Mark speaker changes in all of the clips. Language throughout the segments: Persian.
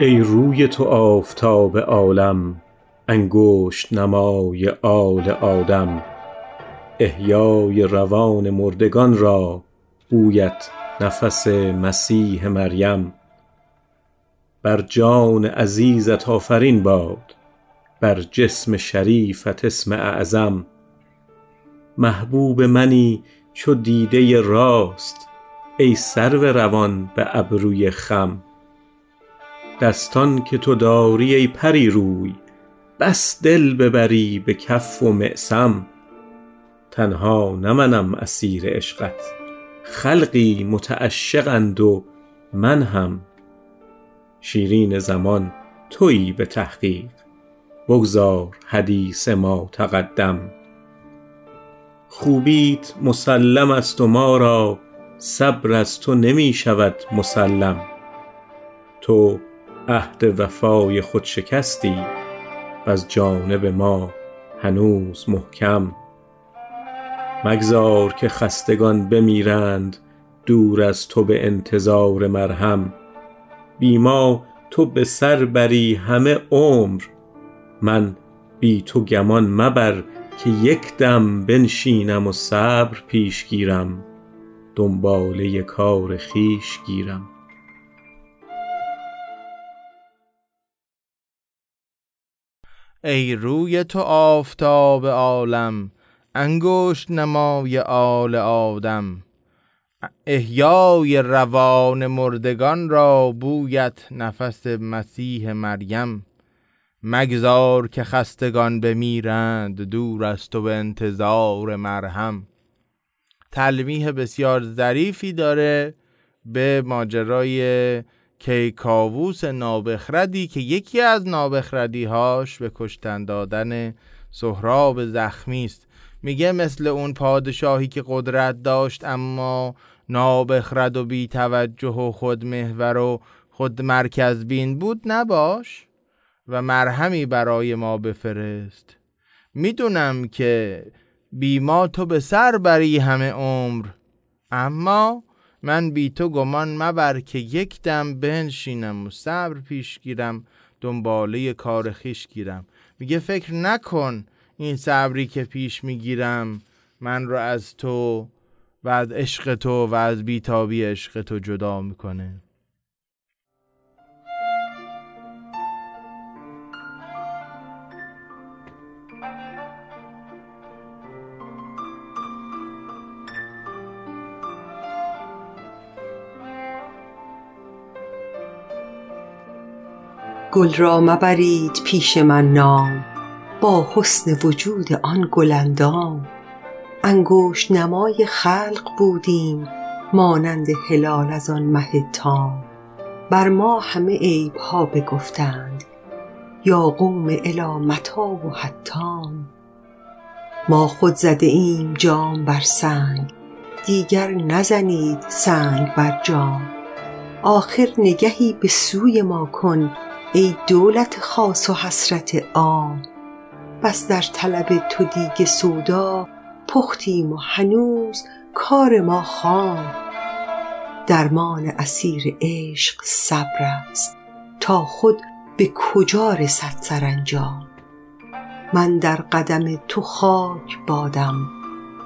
Speaker 1: ای روی تو آفتاب عالم انگشت نمای آل آدم. احیای روان مردگان را بویت نفس مسیح مریم. بر جان عزیزت آفرین باد بر جسم شریفت اسم اعظم. محبوب منی چو دیده راست ای سرو روان به ابروی خم. دستان که تو داری ای پری روی. بس دل ببری به کف و معصم. تنها نه منم اسیر عشقت. خلقی متعشقند و من هم. شیرین زمان تویی به تحقیق. بگذار حدیث ما تقدم. خوبیت مسلم است و ما را صبر از تو نمی شود مسلم. تو عهد وفای خود شکستی وز جانب ما هنوز محکم. مگذار که خستگان بمیرند دور از تو به انتظار مرهم. بی ما تو به سر بری همه عمر. من بی تو گمان مبر که یک دم بنشینم و صبر پیش گیرم. دنباله کار خویش گیرم.
Speaker 2: ای روی تو آفتاب عالم انگشت نمای آل آدم. احیای روان مردگان را بویت نفس مسیح مریم. مگذار که خستگان بمیرند دور از تو به انتظار مرهم. تلمیح بسیار ظریفی داره به ماجرای کیکاووس نابخردی که یکی از نابخردی هاش به کشتن دادن سهراب زخمی است. میگه مثل اون پادشاهی که قدرت داشت اما نابخرد و بی توجه و خود محور و خود مرکز بین بود نباش و مرهمی برای ما بفرست. می‌دونم که بیما تو به سر بری همه عمر اما من بی تو گمان مبر که یک دم بنشینم و صبر پیش گیرم دنباله کار خیش گیرم. میگه فکر نکن این صبری که پیش می‌گیرم من رو از تو و از عشق تو و از بیتابی عشق تو جدا می‌کنه.
Speaker 3: گل را مبرید پیش من نام. با حسن وجود آن گل اندام. انگشت نمای خلق بودیم مانند هلال از آن مه تام. بر ما همه عیب ها بگفتند یا قوم الی متی و حطام ما خود زده ایم جام بر سنگ دیگر نزنید سنگ بر جام. آخر نگهی به سوی ما کن ای دولت خاص و حسرت عام بس در طلب تو دیگ سودا پختیم و هنوز کار ما خام. درمان اسیر عشق صبر است تا خود به کجا رسد سرانجام؟ من در قدم تو خاک بادم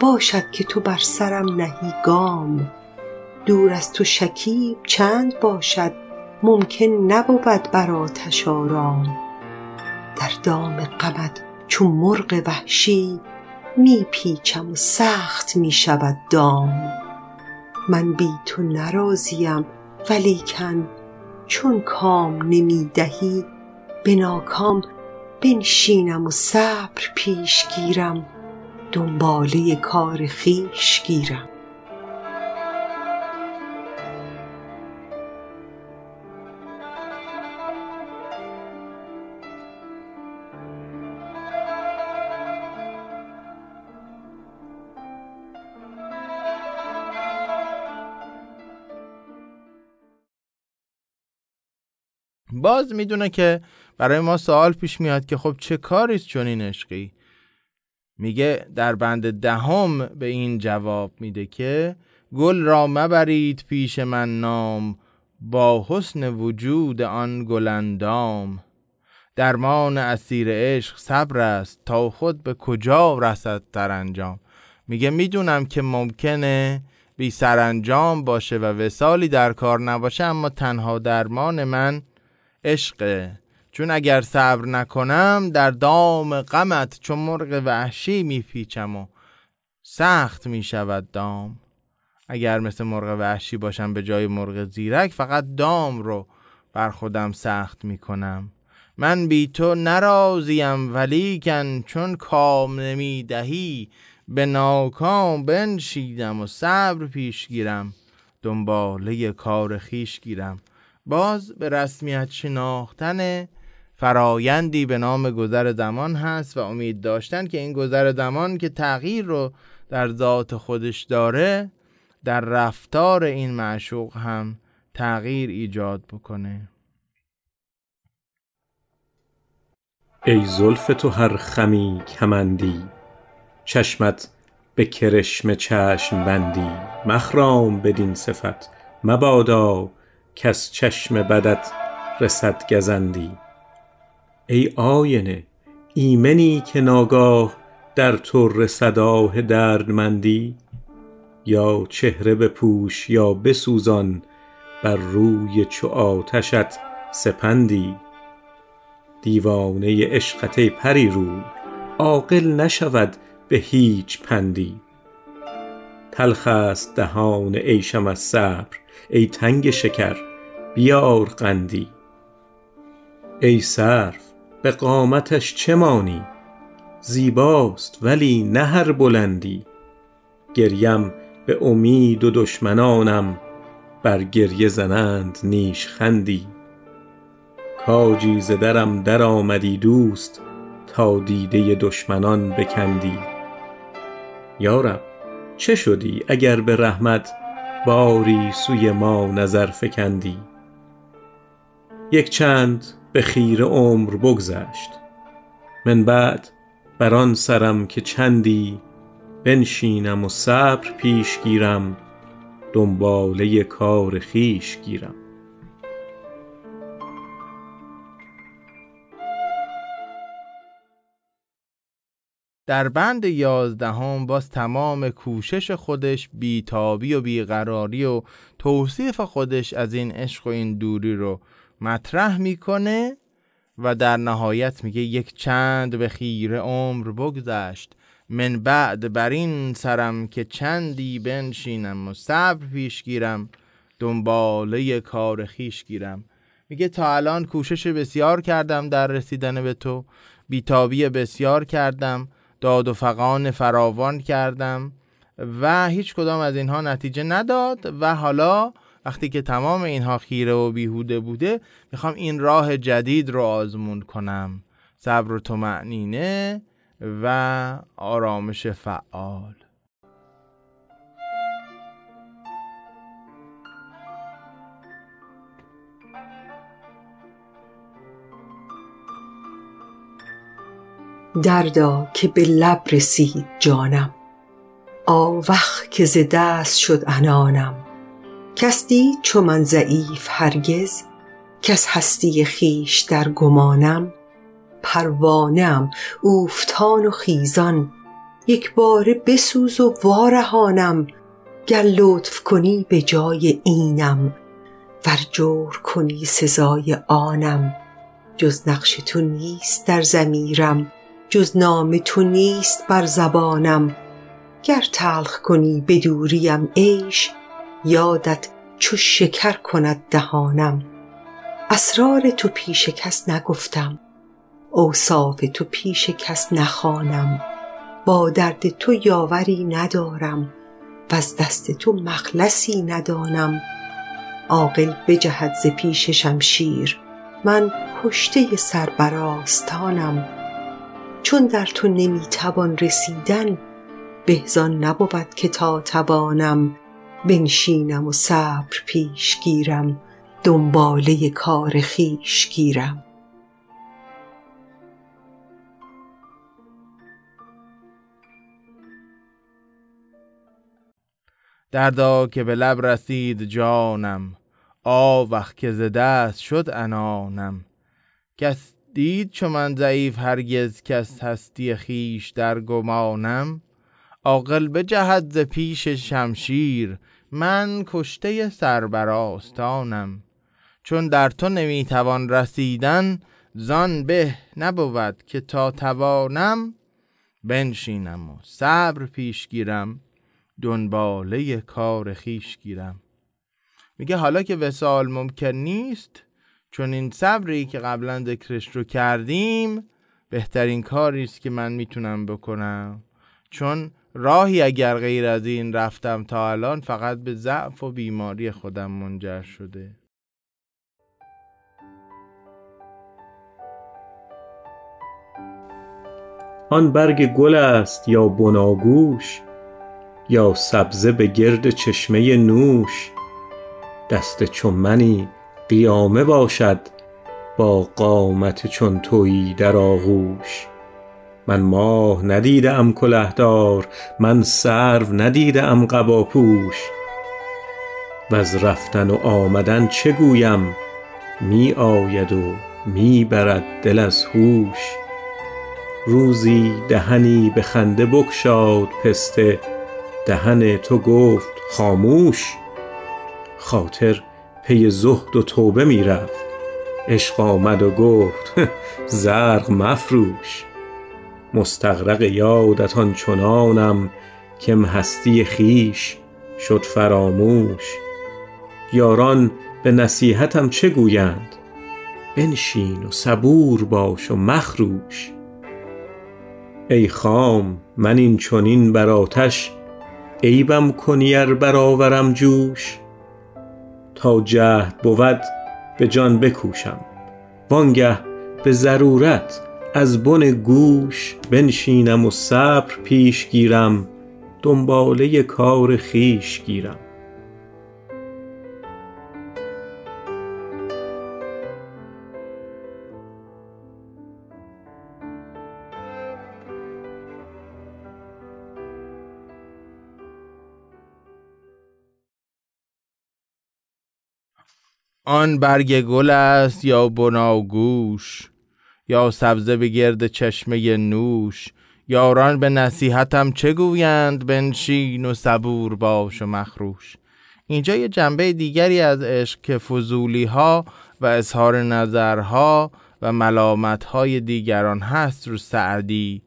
Speaker 3: باشد که تو بر سرم نهی گام. دور از تو شکیب چند باشد ممکن نبود بر آتش آرام. در دام غمت چون مرغ وحشی می پیچم و سخت می شود دام. من بی تو نراضیم ولیکن چون کام نمی دهی به ناکام بنشینم و صبر پیش گیرم. دنباله کار خویش گیرم.
Speaker 2: باز می‌دونه که برای ما سوال پیش میاد که خب چه کاریست چون این عشقی؟ میگه در بند دهم به این جواب میده که گل را مبرید پیش من نام با حسن وجود آن گلندام. درمان اسیر عشق صبر است تا خود به کجا رسد انجام میگه می‌دونم که ممکنه بی سرانجام باشه و وسالی در کار نباشه اما تنها درمان من عشقه چون اگر صبر نکنم در دام غمت چون مرغ وحشی میپیچم و سخت می‌شود دام. اگر مثل مرغ وحشی باشم به جای مرغ زیرک فقط دام رو بر خودم سخت می‌کنم. من بی تو نرازیم ولیکن چون کام نمی‌دهی به ناکام بنشیدم و صبر پیش گیرم. دنباله کار خیش گیرم. باز به رسمیت شناختن فرایندی به نام گذر زمان هست و امید داشتن که این گذر زمان که تغییر رو در ذات خودش داره در رفتار این معشوق هم تغییر ایجاد بکنه.
Speaker 1: ای زلف تو هر خمی کمندی چشمت به کرشم چشم بندی مخرام بدین صفت مبادا کس چشم بدت رسد گزندی. ای آینه ایمنی که ناگاه در تو رسد آه دردمندی. یا چهره بپوش یا بسوزان بر روی چو آتشت سپندی. دیوانه عشقت ای پری روی عاقل نشود به هیچ پندی. تلخ است دهان عیشم از صبر ای تنگ شکر بیار قندی. ای سرو به قامتش چه مانی؟ زیباست ولی نه هر بلندی. گریم به امید و دشمنانم بر گریه زنند نیشخندی کاجی ز درم درآمدی دوست تا دیده دشمنان بکندی. یا رب چه شدی اگر به رحمت باری سوی ما نظر فکندی؟ یک چند به خیره عمر بگذشت. من بعد بر آن سرم که چندی بنشینم و صبر پیش گیرم دنباله کار خویش گیرم.
Speaker 2: در بند یازدهم باز تمام کوشش خودش بیتابی و بیقراری و توصیف خودش از این عشق و این دوری رو مطرح می‌کنه و در نهایت میگه یک چند به خیر عمر بگذشت. من بعد بر این سرم که چندی بنشینم و صبر پیش گیرم دنباله کار خیش گیرم. میگه تا الان کوشش بسیار کردم در رسیدن به تو بیتابی بسیار کردم داد و فقان فراوان کردم و هیچ کدام از اینها نتیجه نداد و حالا وقتی که تمام اینها خیره و بیهوده بوده می‌خوام این راه جدید رو آزمون کنم. صبر و تمعنینه و آرامش فعال.
Speaker 3: دردا که به لب رسید جانم. آوخ که ز دست شد عنانم. کس دید چو من ضعیف هرگز کس هستی خویش در گمانم. پروانه ام اوفتان و خیزان یکباره بسوز و وارهانم. گر لطف کنی به جای اینم ور جور کنی سزای آنم. جز نقش تو نیست در ضمیرم جز نام تو نیست بر زبانم. گر تلخ کنی به دوریم عیش یادت چو شکر کند دهانم. اسرار تو پیش کس نگفتم. اوصاف تو پیش کس نخوانم. با درد تو یاوری ندارم. وز دست تو مخلصی ندانم. عاقل بجهد ز پیش شمشیر. من کشته سربراستانم چون در تو نمی توان رسیدن به زان نبود که تا توانم. بنشینم و صبر پیش گیرم دنباله کار خویش گیرم.
Speaker 2: دردا که به لب رسید جانم آوخ که ز دست شد انانم کس دید چو من ضعیف هرگز کس هستی خیش در گمانم. عاقل بجهد ز پیش شمشیر من کشته سربراستانم چون در تو نمی‌توان رسیدن زان به نبود که تا توانم. بنشینم و صبر پیش گیرم دنباله کار خیش گیرم. میگه حالا که وسال ممکن نیست چون این صبری که قبلا ذکرش رو کردیم بهترین کاری است که من می‌تونم بکنم. چون راهی اگر غیر از این رفتم تا الان فقط به ضعف و بیماری خودم منجر شده.
Speaker 1: آن برگ گل است یا بناگوش یا سبزه به گرد چشمه نوش. دست چون منی قیامه باشد با قامت چون تویی در آغوش. من ماه ندیده ام کلهدار من سرو ندیده ام قباپوش وز رفتن و آمدن چه گویم؟ می آید و می برد دل از هوش. روزی دهنی به خنده بگشاد پسته دهن تو گفت خاموش. خاطر پی زهد و توبه می رفت. عشق آمد و گفت زرق مفروش. مستغرق یادت آنچنانم کم هستی خویش شد فراموش. یاران به نصیحتم چه گویند؟ بنشین و صبور باش و مخروش. ای خام من این چنین بر آتش عیبم کنی ار برآورم جوش. تا جهد بود به جان بکوشم وانگه به ضرورت از بن گوش بنشینم و صبر پیش گیرم دنباله کار خویش گیرم.
Speaker 2: آن برگ گل است یا بناگوش یا سبزه به گرد چشمه نوش یاران به نصیحتم چه گویند؟ بنشین و صبور باش و مخروش. اینجا یه جنبه دیگری از عشق که فضولی ها و اظهار نظرها و ملامت های دیگران هست رو سعدی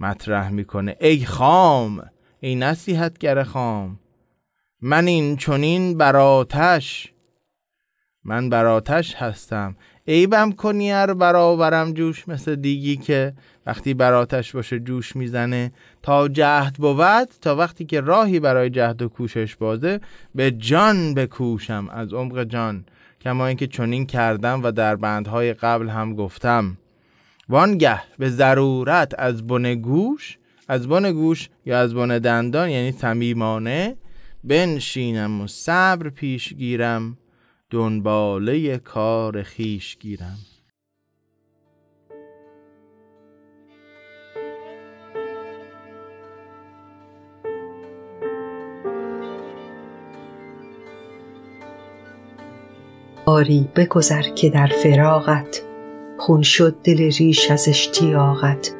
Speaker 2: مطرح می‌کنه. ای خام ای نصیحتگر خام من این چنین بر آتش من بر آتش هستم. عیبم کنی ار برآورم جوش مثل دیگی که وقتی بر آتش باشه جوش می‌زنه. تا جهد بود تا وقتی که راهی برای جهد و کوشش بازه به جان بکوشم از عمق جان. کما اینکه چنین کردم و در بندهای قبل هم گفتم. وانگه به ضرورت از بن گوش از بن گوش یا از بن دندان یعنی صمیمانه بنشینم و صبر پیش گیرم. دنباله کار خیش گیرم.
Speaker 3: آری بگذر که در فراغت خون شد دل ریش از اشتیاقت.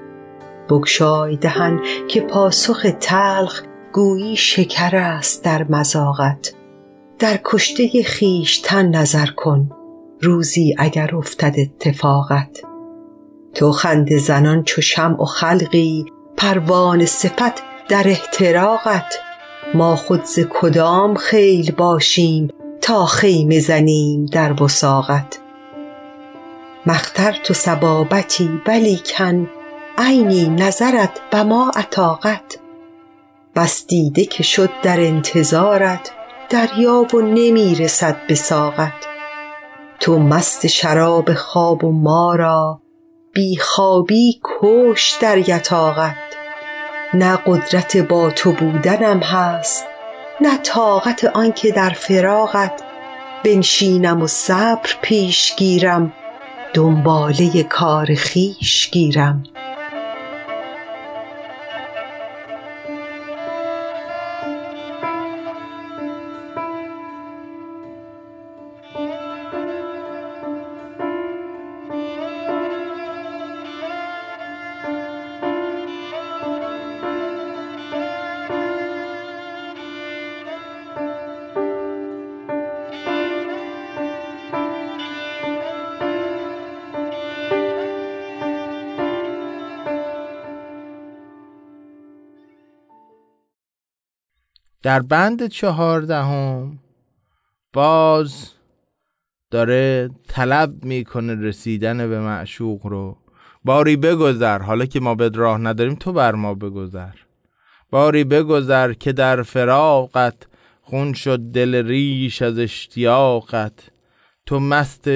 Speaker 3: بگشای دهن که پاسخ تلخ گویی شکر است در مذاقت. در کشته خویشتن نظر کن روزی اگر افتد اتفاقت. تو خنده زنان چو شمع و خلقی پروانه صفت در احتراقت. ما خود ز کدام خیل باشیم تا خیمه زنیم در وثاقت. ما اخترت صبابتی ولیکن عینی نظرت و ما عتاقت بس دیده که شد در انتظارت دریا و نمی رسد به ساغت. تو مست شراب خواب و ما را بی خوابی کشت در یتاقت. نه قدرت با تو بودنم هست نه طاقت آنکه در فراقت. بنشینم و صبر پیش گیرم دنباله کار خویش گیرم.
Speaker 2: در بند چهاردهم باز داره طلب می‌کنه رسیدن به معشوق رو. باری بگذر حالا که ما به راه نداریم تو بر ما بگذر. باری بگذر که در فراقت خون شد دل ریش از اشتیاقت. تو مست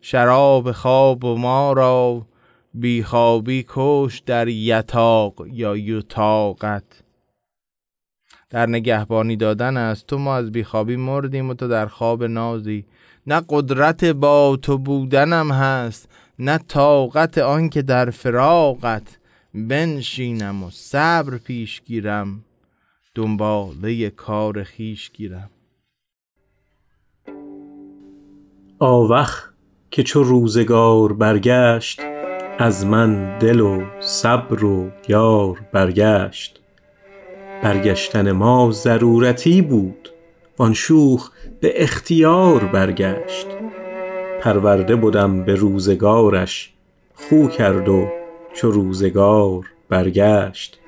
Speaker 2: شراب خواب و ما را بیخوابی کش در یتاق یا یتاقت. در نگهبانی دادن است. تو ما از بیخوابی مردیم و تو در خواب نازی. نه قدرت با تو بودنم هست نه طاقت آن که در فراقت بنشینم و صبر پیش گیرم. دنباله کار خیش گیرم.
Speaker 1: آوخ که چو روزگار برگشت از من دل و صبر و یار برگشت. برگشتن ما ضرورتی بود. وان شوخ به اختیار برگشت. پرورده بدم به روزگارش خو کرد و چو روزگار برگشت.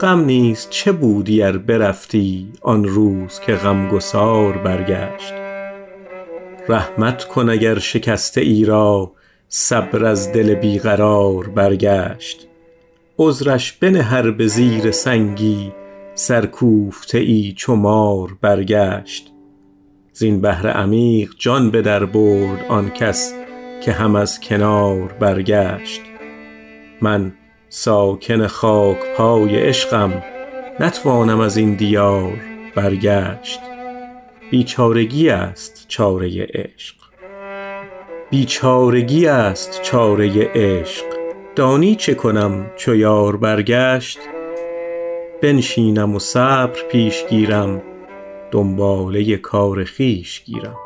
Speaker 1: غم نیز چه بودی ار برفتی آن روز که غمگسار برگشت. رحمت کن اگر شکسته ای را صبر از دل بی قرار برگشت. عذرش بنه ار به زیر سنگی سرکوفته ای مار برگشت. زین بحر عمیق جان به در برد آن کس که هم از کنار برگشت. من ساکن خاک پای عشقم نتوانم از این دیار برگشت. بیچارگی است چاره عشق. بیچارگی است چاره عشق. دانی چه کنم چو یار برگشت؟ بنشینم و صبر پیش گیرم دنباله کار خویش گیرم.